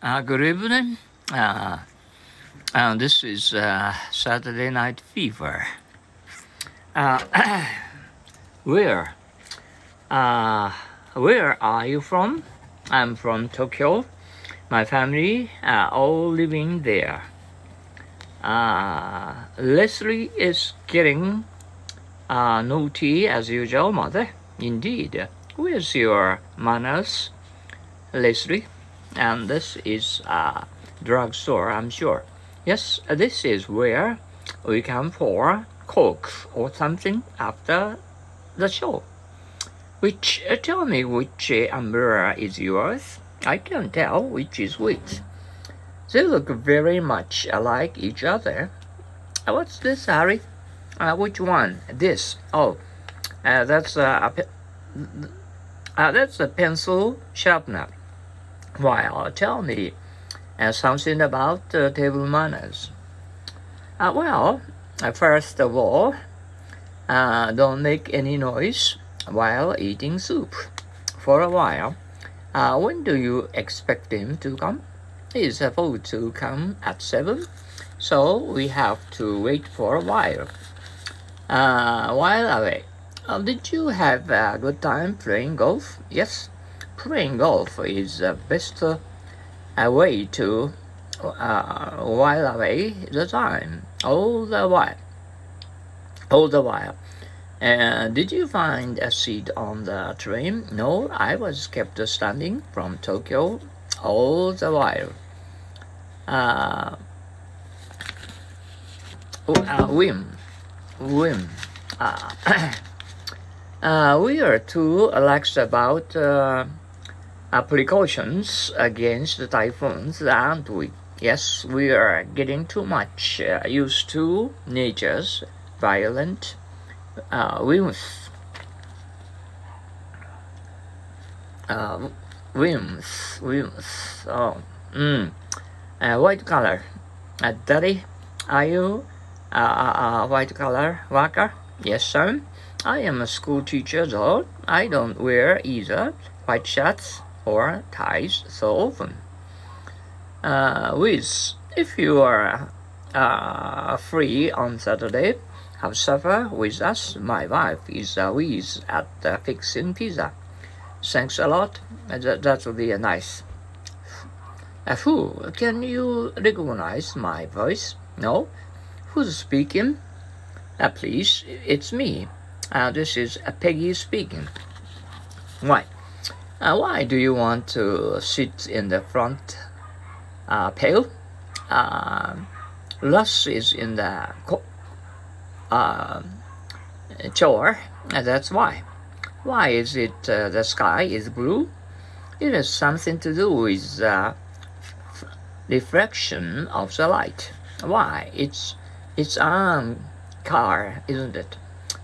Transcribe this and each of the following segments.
Uh, good evening. Uh, uh, this is uh, Saturday Night Fever. Uh, where? Uh, where are you from? I'm from Tokyo. My family are all living there. Uh, Leslie is getting uh, tea as usual, mother. Indeed. Where's your manners, Leslie? And this is a drugstore, I'm sure. Yes, this is where we come for Coke or something after the show. Which uh, tell me which uh, umbrella is yours? I can't tell which is which. They look very much alike each other. Uh, what's this, Harry? Uh, which one? This. Oh, uh, that's uh, a uh, that's a pencil sharpener. Well, tell me uh, something about uh, table manners. Uh, well, uh, first of all, uh, don't make any noise while eating soup. For a while, uh, when do you expect him to come? He's supposed to come at 7, so we have to wait for a while. while away, did you have a good time playing golf? Yes playing golf is the best uh, way to uh, while away the time. All the while. All the while. And did you find a seat on the train? No i was kept standing from tokyo all the while. Uh, uh, whim. Whim. Uh, uh, we are too lax about uh, uh, precautions against the typhoons, aren't we? Yes, we are getting too much uh, used to nature's violent uh, whims. Uh. Oh, mm. Uh, white color. Uh, Daddy, are you a uh, uh, white collar worker? Yes, sir. I am a school teacher, though I don't wear either white shirts or ties so often. Uh, with if you are uh, free on Saturday, have supper with us. My wife is uh, with at uh, fixing pizza. Thanks a lot. That, that will be nice. Uh, who? Can you recognize my voice? No? Who's speaking? Uh, please, it's me. Uh, this is uh, Peggy speaking. Why? Uh, why do you want to sit in the front uh, pail? Uh, is in the uh, chore, that's why. Why is it uh, the sky is blue? It has something to do with uh, reflection of the light. Why? It's it's on car, isn't it?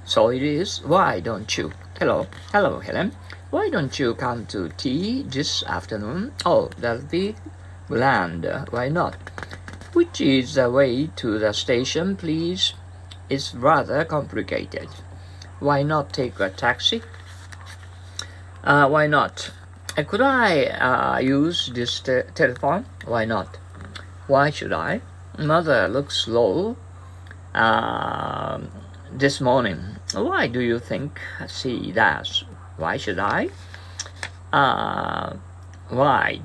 So it is. Why don't you? Hello, hello, Helen. Why don't you come to tea this afternoon? Oh, that'll be grand. Why not? Which is the way to the station, please? It's rather complicated. Why not take a taxi? Uh, why not? Uh, could I uh, use this te telephone? Why not? Why should I? Mother looks low uh, this morning. Why do you think she does? Why should I? Uh, why?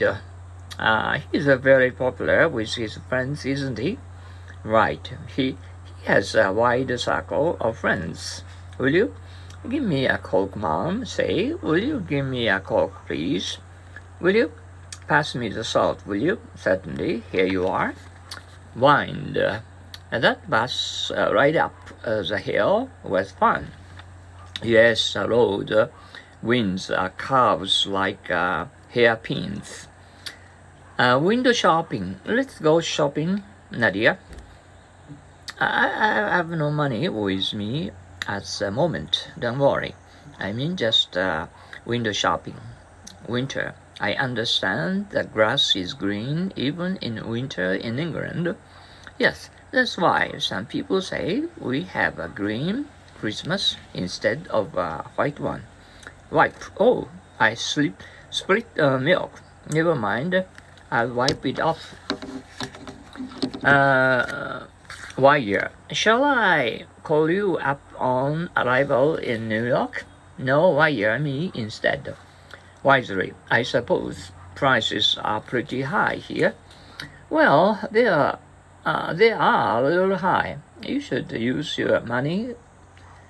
Uh, he's uh, very popular with his friends, isn't he? Right. He, he has a wide circle of friends. Will you? Give me a Coke, Mom. Say, will you give me a Coke, please? Will you? Pass me the salt, will you? Certainly. Here you are. Wind. And that bus uh, right up uh, the hill was fun. Yes, the road winds are curves like uh, hairpins. Uh, window shopping. Let's go shopping, Nadia. I, I have no money with me at the moment. Don't worry. I mean just uh, window shopping. Winter. I understand the grass is green even in winter in England. Yes, that's why some people say we have a green Christmas instead of a white one. Wipe. Oh, I sleep, split uh, milk. Never mind. I'll wipe it off. Uh, Wire, shall I call you up on arrival in New York? No, wire me instead. Wisely, I suppose prices are pretty high here. Well, they are, uh, they are a little high. You should use your money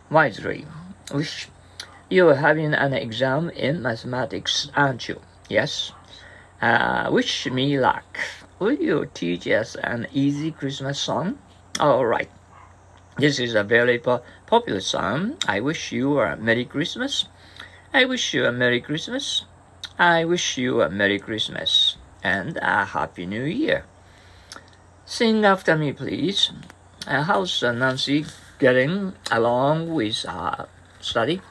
wisely. Wish you're having an exam in mathematics, aren't you? Yes. Uh, wish me luck. Will you teach us an easy Christmas song? All right. This is a very po popular song. I wish you a Merry Christmas. I wish you a Merry Christmas. I wish you a Merry Christmas and a Happy New Year. Sing after me, please. Uh, how's uh, Nancy getting along with her study?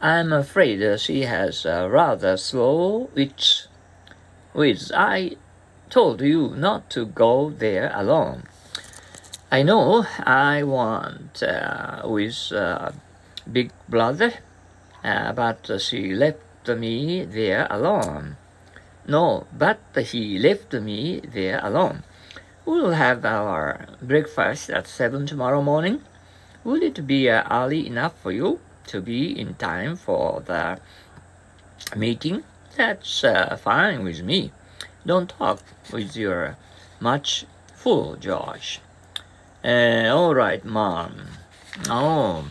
I'm afraid she has a rather slow wit. Which I told you not to go there alone. I know I want uh, with uh, Big Brother, uh, but she left me there alone. No, but he left me there alone. We'll have our breakfast at 7 tomorrow morning. Will it be uh, early enough for you to be in time for the meeting? That's uh, fine with me. Don't talk with your much fool, George. Uh, all right, mom. Oh,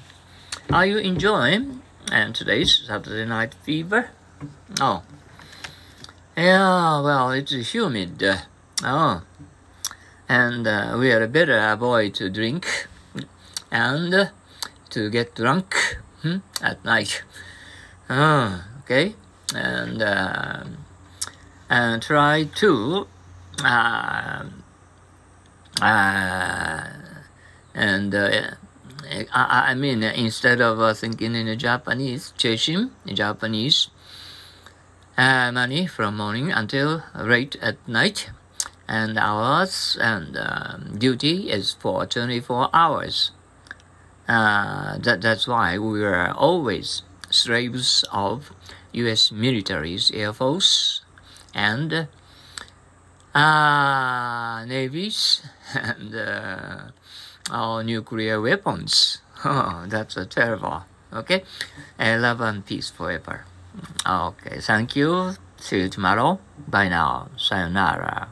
are you enjoying and today's Saturday Night Fever? Oh, yeah. Well, it's humid. Uh, oh, and uh, we are better avoid to drink and uh, to get drunk hmm, at night. Oh, okay, and uh, and try to. Uh, uh, and uh, I, I, mean, instead of uh, thinking in Japanese, chasing in Japanese uh, money from morning until late at night, and hours and um, duty is for 24 hours. Uh, that, that's why we are always slaves of U.S. military's Air Force and uh, navies and uh, our nuclear weapons. Oh, that's a terrible. Okay, and love and peace forever. Okay, thank you. See you tomorrow. Bye now. Sayonara.